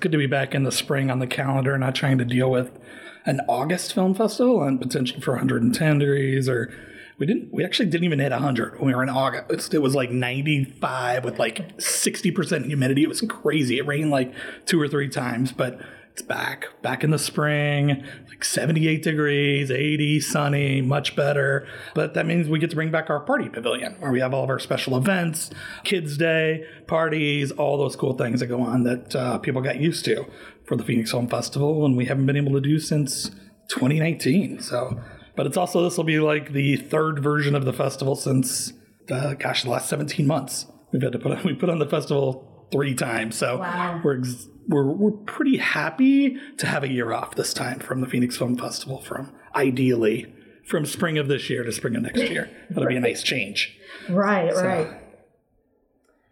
good to be back in the spring on the calendar, not trying to deal with an August film festival and potential for 110 degrees or we didn't we actually didn't even hit 100 when we were in august. It was like 95 with like 60% humidity. It was crazy. It rained like two or three times but it's back back in the spring like 78 degrees 80 sunny much better. But that means we get to bring back our party pavilion where we have all of our special events kids day parties all those cool things that go on that uh, people got used to for the phoenix film festival and we haven't been able to do since 2019 so. But it's also this will be like the third version of the festival since uh, gosh the last 17 months we've had to put on, we put on the festival three times so Wow. we're ex- we're we're pretty happy to have a year off this time from the Phoenix Film Festival from ideally from spring of this year to spring of next year. That'll be a nice change. Right, So- right.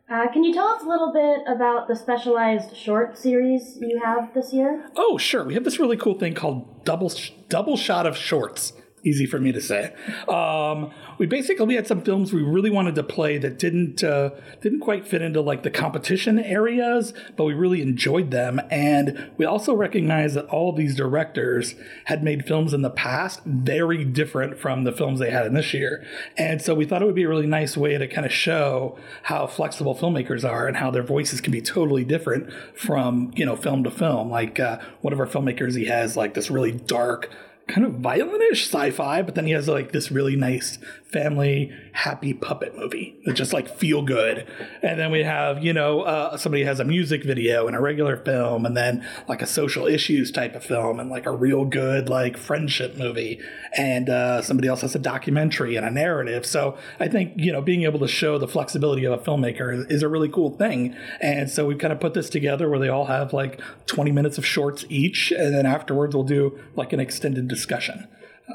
Uh, can you tell us a little bit about the specialized short series you have this year? Oh, sure. We have this really cool thing called double sh- double shot of shorts. Easy for me to say. Um, we basically we had some films we really wanted to play that didn't uh, didn't quite fit into like the competition areas, but we really enjoyed them. And we also recognized that all of these directors had made films in the past very different from the films they had in this year. And so we thought it would be a really nice way to kind of show how flexible filmmakers are and how their voices can be totally different from you know film to film. Like uh, one of our filmmakers, he has like this really dark kind of violentish sci-fi, but then he has like this really nice family happy puppet movie that just like feel good. And then we have, you know, uh, somebody has a music video and a regular film, and then like a social issues type of film, and like a real good like friendship movie. And uh, somebody else has a documentary and a narrative. So I think you know being able to show the flexibility of a filmmaker is, a really cool thing. And so we've kind of put this together where they all have like 20 minutes of shorts each, and then afterwards we'll do like an extended discussion.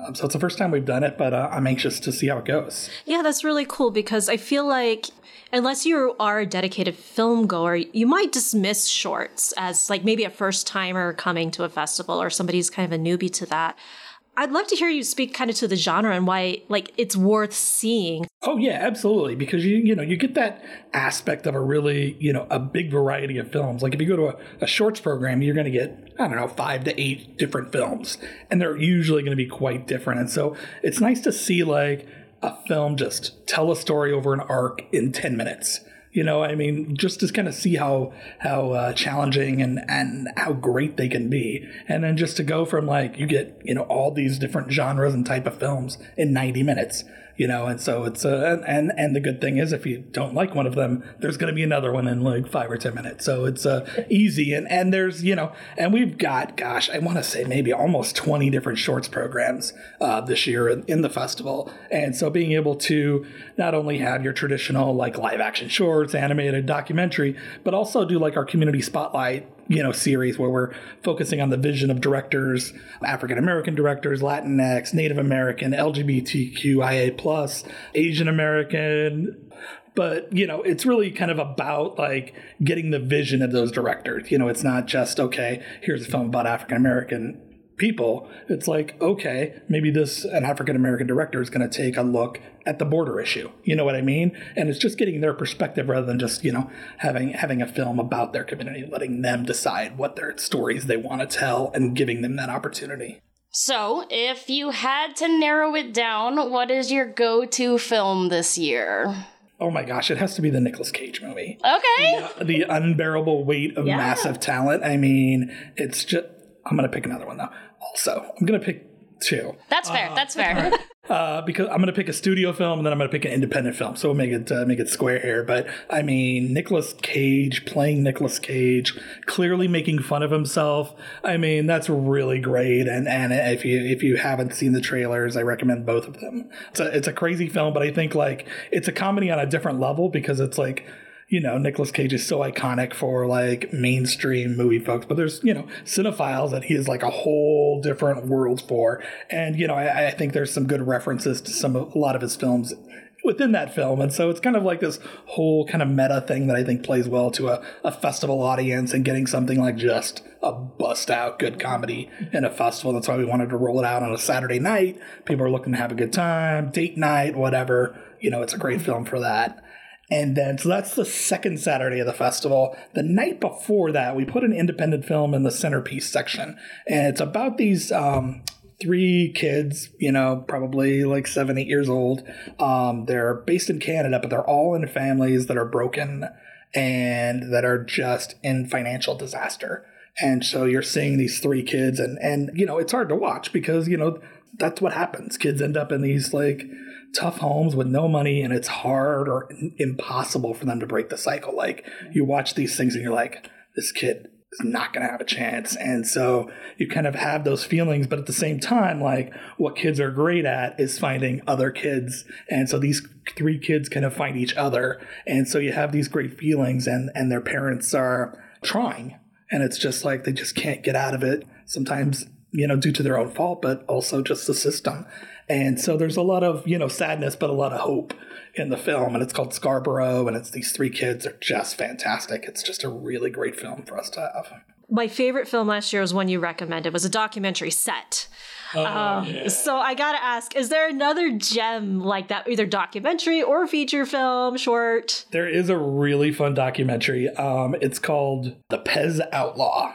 Um, so it's the first time we've done it, but uh, I'm anxious to see how it goes. Yeah, that's really cool because I feel like unless you are a dedicated film goer, you might dismiss shorts as like maybe a first timer coming to a festival or somebody's kind of a newbie to that. I'd love to hear you speak kind of to the genre and why like it's worth seeing. Oh yeah, absolutely. Because you you know you get that aspect of a really you know a big variety of films. Like if you go to a, a shorts program, you're going to get I don't know five to eight different films, and they're usually going to be quite different. And so it's nice to see like a film just tell a story over an arc in ten minutes. You know, I mean, just to kind of see how how uh, challenging and and how great they can be, and then just to go from like you get you know all these different genres and type of films in ninety minutes you know? And so it's uh, and and the good thing is if you don't like one of them there's going to be another one in like five or ten minutes. So it's uh, easy. And and there's you know and we've got gosh i want to say maybe almost 20 different shorts programs uh, this year in, in the festival. And so being able to not only have your traditional like live action shorts animated documentary but also do like our community spotlight you know series where we're focusing on the vision of directors african american directors latinx native american lgbtqia plus asian american. But you know it's really kind of about like getting the vision of those directors. You know it's not just okay here's a film about african american people it's like okay maybe this an african american director is going to take a look at the border issue you know what i mean and it's just getting their perspective rather than just you know having having a film about their community letting them decide what their stories they want to tell and giving them that opportunity So, if you had to narrow it down, what is your go to film this year? oh my gosh it has to be the Nicolas cage movie Okay. the unbearable weight of Yeah. massive talent i mean it's just i'm gonna pick another one though also i'm gonna pick two That's fair. That's fair. uh, because I'm going to pick a studio film and then I'm going to pick an independent film. So we'll make it uh, make it square here. But I mean, Nicolas Cage playing Nicolas Cage, clearly making fun of himself. I mean, that's really great. And and if you if you haven't seen the trailers, I recommend both of them. It's a it's a crazy film, but I think like it's a comedy on a different level because it's like you know, Nicolas Cage is so iconic for like mainstream movie folks, but there's, you know, cinephiles that he is like a whole different world for. And, you know, I, I think there's some good references to some of a lot of his films within that film. And so it's kind of like this whole kind of meta thing that I think plays well to a, a festival audience and getting something like just a bust out good comedy in a festival. That's why we wanted to roll it out on a Saturday night. People are looking to have a good time, date night, whatever. You know, it's a great film for that. And then, so that's the second Saturday of the festival. The night before that, we put an independent film in the centerpiece section. And it's about these um, three kids, you know, probably like seven, eight years old. Um, they're based in Canada, but they're all in families that are broken and that are just in financial disaster. And so you're seeing these three kids, and and you know it's hard to watch because you know that's what happens. Kids end up in these like tough homes with no money, and it's hard or impossible for them to break the cycle. Like you watch these things, and you're like, this kid is not going to have a chance. And so you kind of have those feelings, but at the same time, like what kids are great at is finding other kids. And so these three kids kind of find each other. And so you have these great feelings, and and their parents are trying and it's just like they just can't get out of it sometimes you know due to their own fault but also just the system. And so there's a lot of you know sadness but a lot of hope in the film. And it's called scarborough and it's these three kids are just fantastic. It's just a really great film for us to have. My favorite film last year was one you recommended. Was a documentary set Oh, um, yeah. So I gotta ask: Is there another gem like that, either documentary or feature film, short? There is a really fun documentary. Um, it's called "The Pez Outlaw."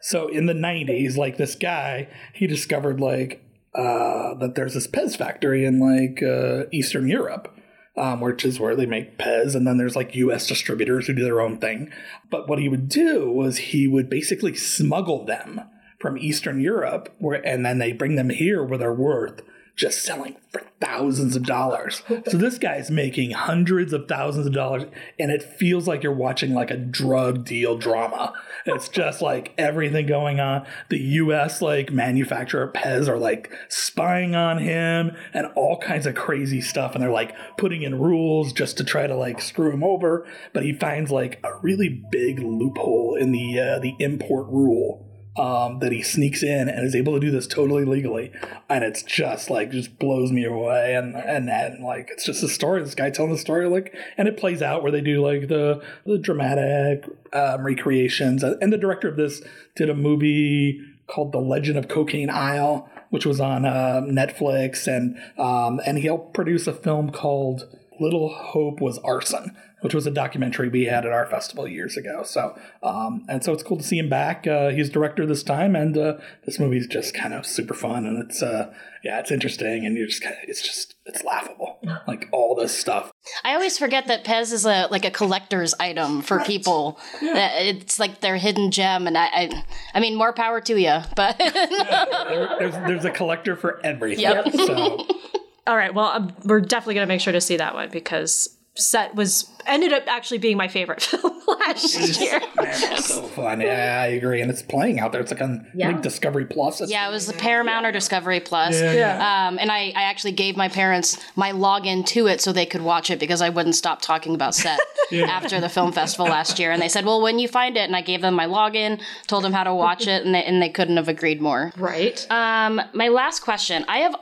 So in the '90s, like this guy, he discovered like uh, that there's this Pez factory in like uh, Eastern Europe. Um, which is where they make Pez, and then there's like U.S. distributors who do their own thing. But what he would do was he would basically smuggle them from Eastern Europe, where and then they bring them here where they're worth just selling for thousands of dollars. so this guy's making hundreds of thousands of dollars, and it feels like you're watching like a drug deal drama. It's just like everything going on. The U.S. like manufacturer Pez are like spying on him and all kinds of crazy stuff, and they're like putting in rules just to try to like screw him over. But he finds like a really big loophole in the uh, the import rule um, that he sneaks in and is able to do this totally legally, and it's just like just blows me away, and and and like it's just a story. This guy telling the story, like, and it plays out where they do like the the dramatic um, recreations, and the director of this did a movie called The Legend of Cocaine Isle, which was on uh, Netflix, and um, and he'll produce a film called Little Hope Was Arson, which was a documentary we had at our festival years ago. So, um, and so it's cool to see him back. Uh, he's director this time, and uh, this movie's just kind of super fun, and it's uh, yeah, it's interesting, and you're just kind of, it's just it's laughable, like all this stuff. I always forget that Pez is a like a collector's item for right. people. Yeah. It's like their hidden gem, and I, I, I mean, more power to you, but yeah, there, there's there's a collector for everything. Yep. So. All right. Well, um, we're definitely going to make sure to see that one because set was ended up actually being my favorite film last year. Man, so fun. Yeah, I agree. And it's playing out there. It's like on yeah. like Discovery Plus. It's yeah, it was the Paramount or Discovery Plus. Yeah. yeah. Um, and I, I actually gave my parents my login to it so they could watch it because I wouldn't stop talking about set yeah. after the film festival last year. And they said, "Well, when you find it," and I gave them my login, told them how to watch it, and they, and they couldn't have agreed more. Right. Um, my last question. I have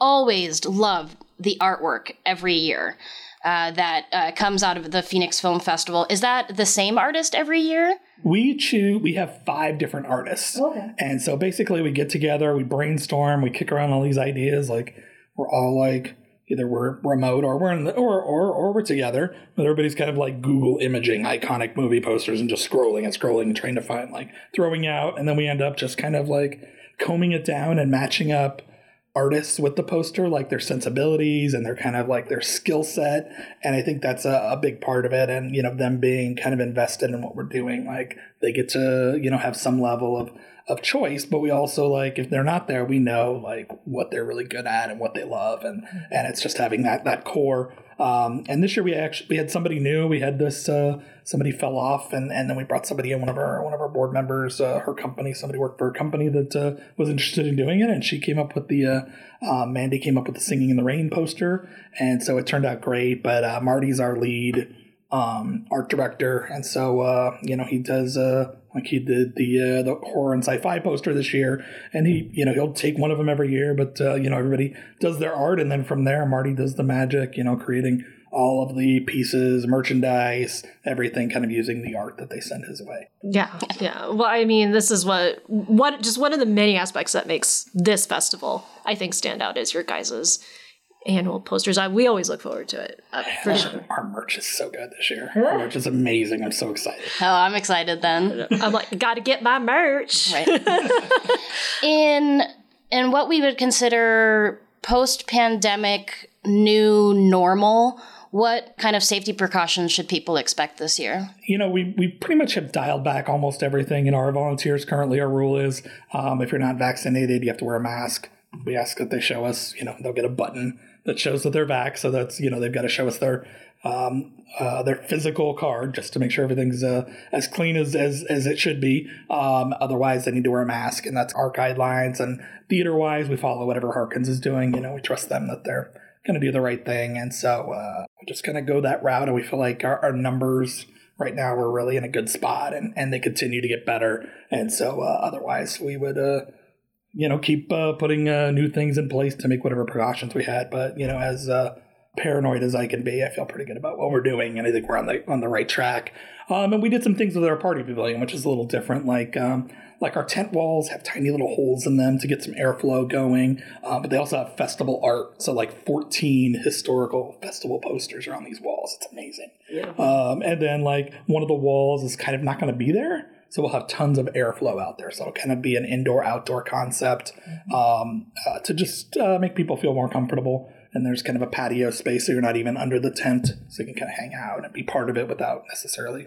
always love the artwork every year uh, that uh, comes out of the Phoenix Film Festival. Is that the same artist every year? We choose. We have five different artists, okay. and so basically we get together, we brainstorm, we kick around all these ideas. Like we're all like either we're remote or we're in the, or, or or we're together, but everybody's kind of like Google imaging iconic movie posters and just scrolling and scrolling and trying to find like throwing out, and then we end up just kind of like combing it down and matching up artists with the poster, like their sensibilities and their kind of like their skill set. And I think that's a, a, big part of it. And, you know, them being kind of invested in what we're doing, like they get to, you know, have some level of, of choice, but we also like, if they're not there, we know like what they're really good at and what they love. And, and it's just having that, that core um, and this year we actually we had somebody new. We had this uh, somebody fell off, and, and then we brought somebody in. One of our one of our board members, uh, her company, somebody worked for a company that uh, was interested in doing it, and she came up with the uh, uh, Mandy came up with the Singing in the Rain poster, and so it turned out great. But uh, Marty's our lead um, art director, and so you know he does like he did the uh, the horror and sci-fi poster this year, and he you know he'll take one of them every year. But uh, you know everybody does their art, and then from there Marty does the magic. You know, creating all of the pieces, merchandise, everything, kind of using the art that they send his way. Yeah, yeah. Well, I mean, this is what what just one of the many aspects that makes this festival I think stand out is your guys's annual posters. I, we always look forward to it uh, for sure. Our merch is so good this year. Our merch is amazing. I'm so excited. Oh, I'm excited then. I'm like, got to get my merch. Right. in in what we would consider post-pandemic new normal, what kind of safety precautions should people expect this year? You know, we, we pretty much have dialed back almost everything in our volunteers. Currently, our rule is um, if you're not vaccinated, you have to wear a mask. We ask that they show us, you know, they'll get a button that shows that they're back. So that's, you know, they've got to show us their um, uh, their physical card just to make sure everything's uh, as clean as, as, as it should be. Um, otherwise, they need to wear a mask, and that's our guidelines. And theater wise, we follow whatever Harkins is doing. You know, we trust them that they're going to do the right thing. And so uh, we're just going to go that route. And we feel like our, our numbers right now we're really in a good spot and, and they continue to get better. And so uh, otherwise, we would, uh, you know, keep uh, putting uh, new things in place to make whatever precautions we had. But, you know, as uh, paranoid as I can be, I feel pretty good about what we're doing. And I think we're on the, on the right track. Um, and we did some things with our party pavilion, which is a little different. Like, um, like our tent walls have tiny little holes in them to get some airflow going, uh, but they also have festival art. So like 14 historical festival posters are on these walls. It's amazing. Yeah. Um, and then like one of the walls is kind of not going to be there. So we'll have tons of airflow out there. So it'll kind of be an indoor outdoor concept um, uh, to just uh, make people feel more comfortable. And there's kind of a patio space so you're not even under the tent. So you can kind of hang out and be part of it without necessarily,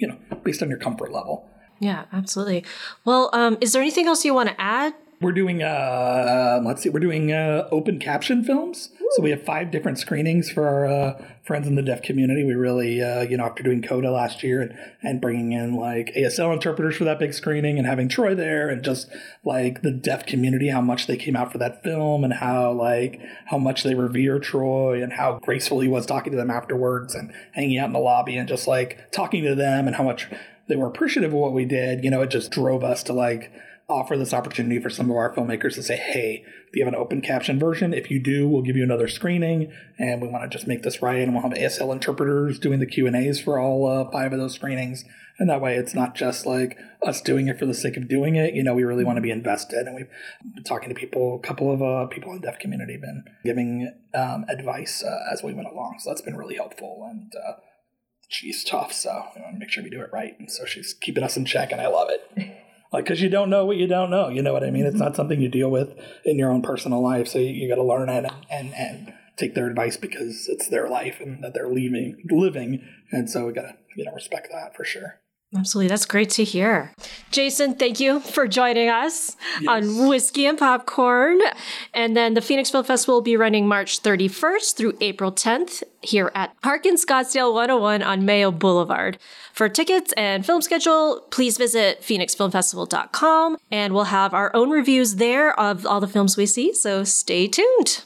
you know, based on your comfort level. Yeah, absolutely. Well, um, is there anything else you want to add? We're doing, uh, let's see, we're doing uh, open caption films. So we have five different screenings for our uh, friends in the deaf community. We really, uh, you know, after doing CODA last year and, and bringing in like ASL interpreters for that big screening and having Troy there and just like the deaf community, how much they came out for that film and how like how much they revere Troy and how graceful he was talking to them afterwards and hanging out in the lobby and just like talking to them and how much they were appreciative of what we did, you know, it just drove us to like offer this opportunity for some of our filmmakers to say, hey, do you have an open caption version? If you do, we'll give you another screening, and we want to just make this right, and we'll have ASL interpreters doing the Q and A's for all uh, five of those screenings, and that way it's not just like us doing it for the sake of doing it. You know, we really want to be invested, and we've been talking to people, a couple of uh, people in the deaf community, been giving um, advice uh, as we went along, so that's been really helpful, and uh, she's tough, so we want to make sure we do it right. And so she's keeping us in check, and I love it. Like, because you don't know what you don't know. You know what I mean? It's mm-hmm. not something you deal with in your own personal life, so you, you got to learn it and, and and take their advice because it's their life and that they're leaving living, and so we got to you know respect that for sure. Absolutely. That's great to hear. Jason, thank you for joining us yes. on Whiskey and Popcorn. And then the Phoenix Film Festival will be running March 31st through April 10th here at Harkins Scottsdale 101 on Mayo Boulevard. For tickets and film schedule, please visit phoenixfilmfestival.com and we'll have our own reviews there of all the films we see. So stay tuned.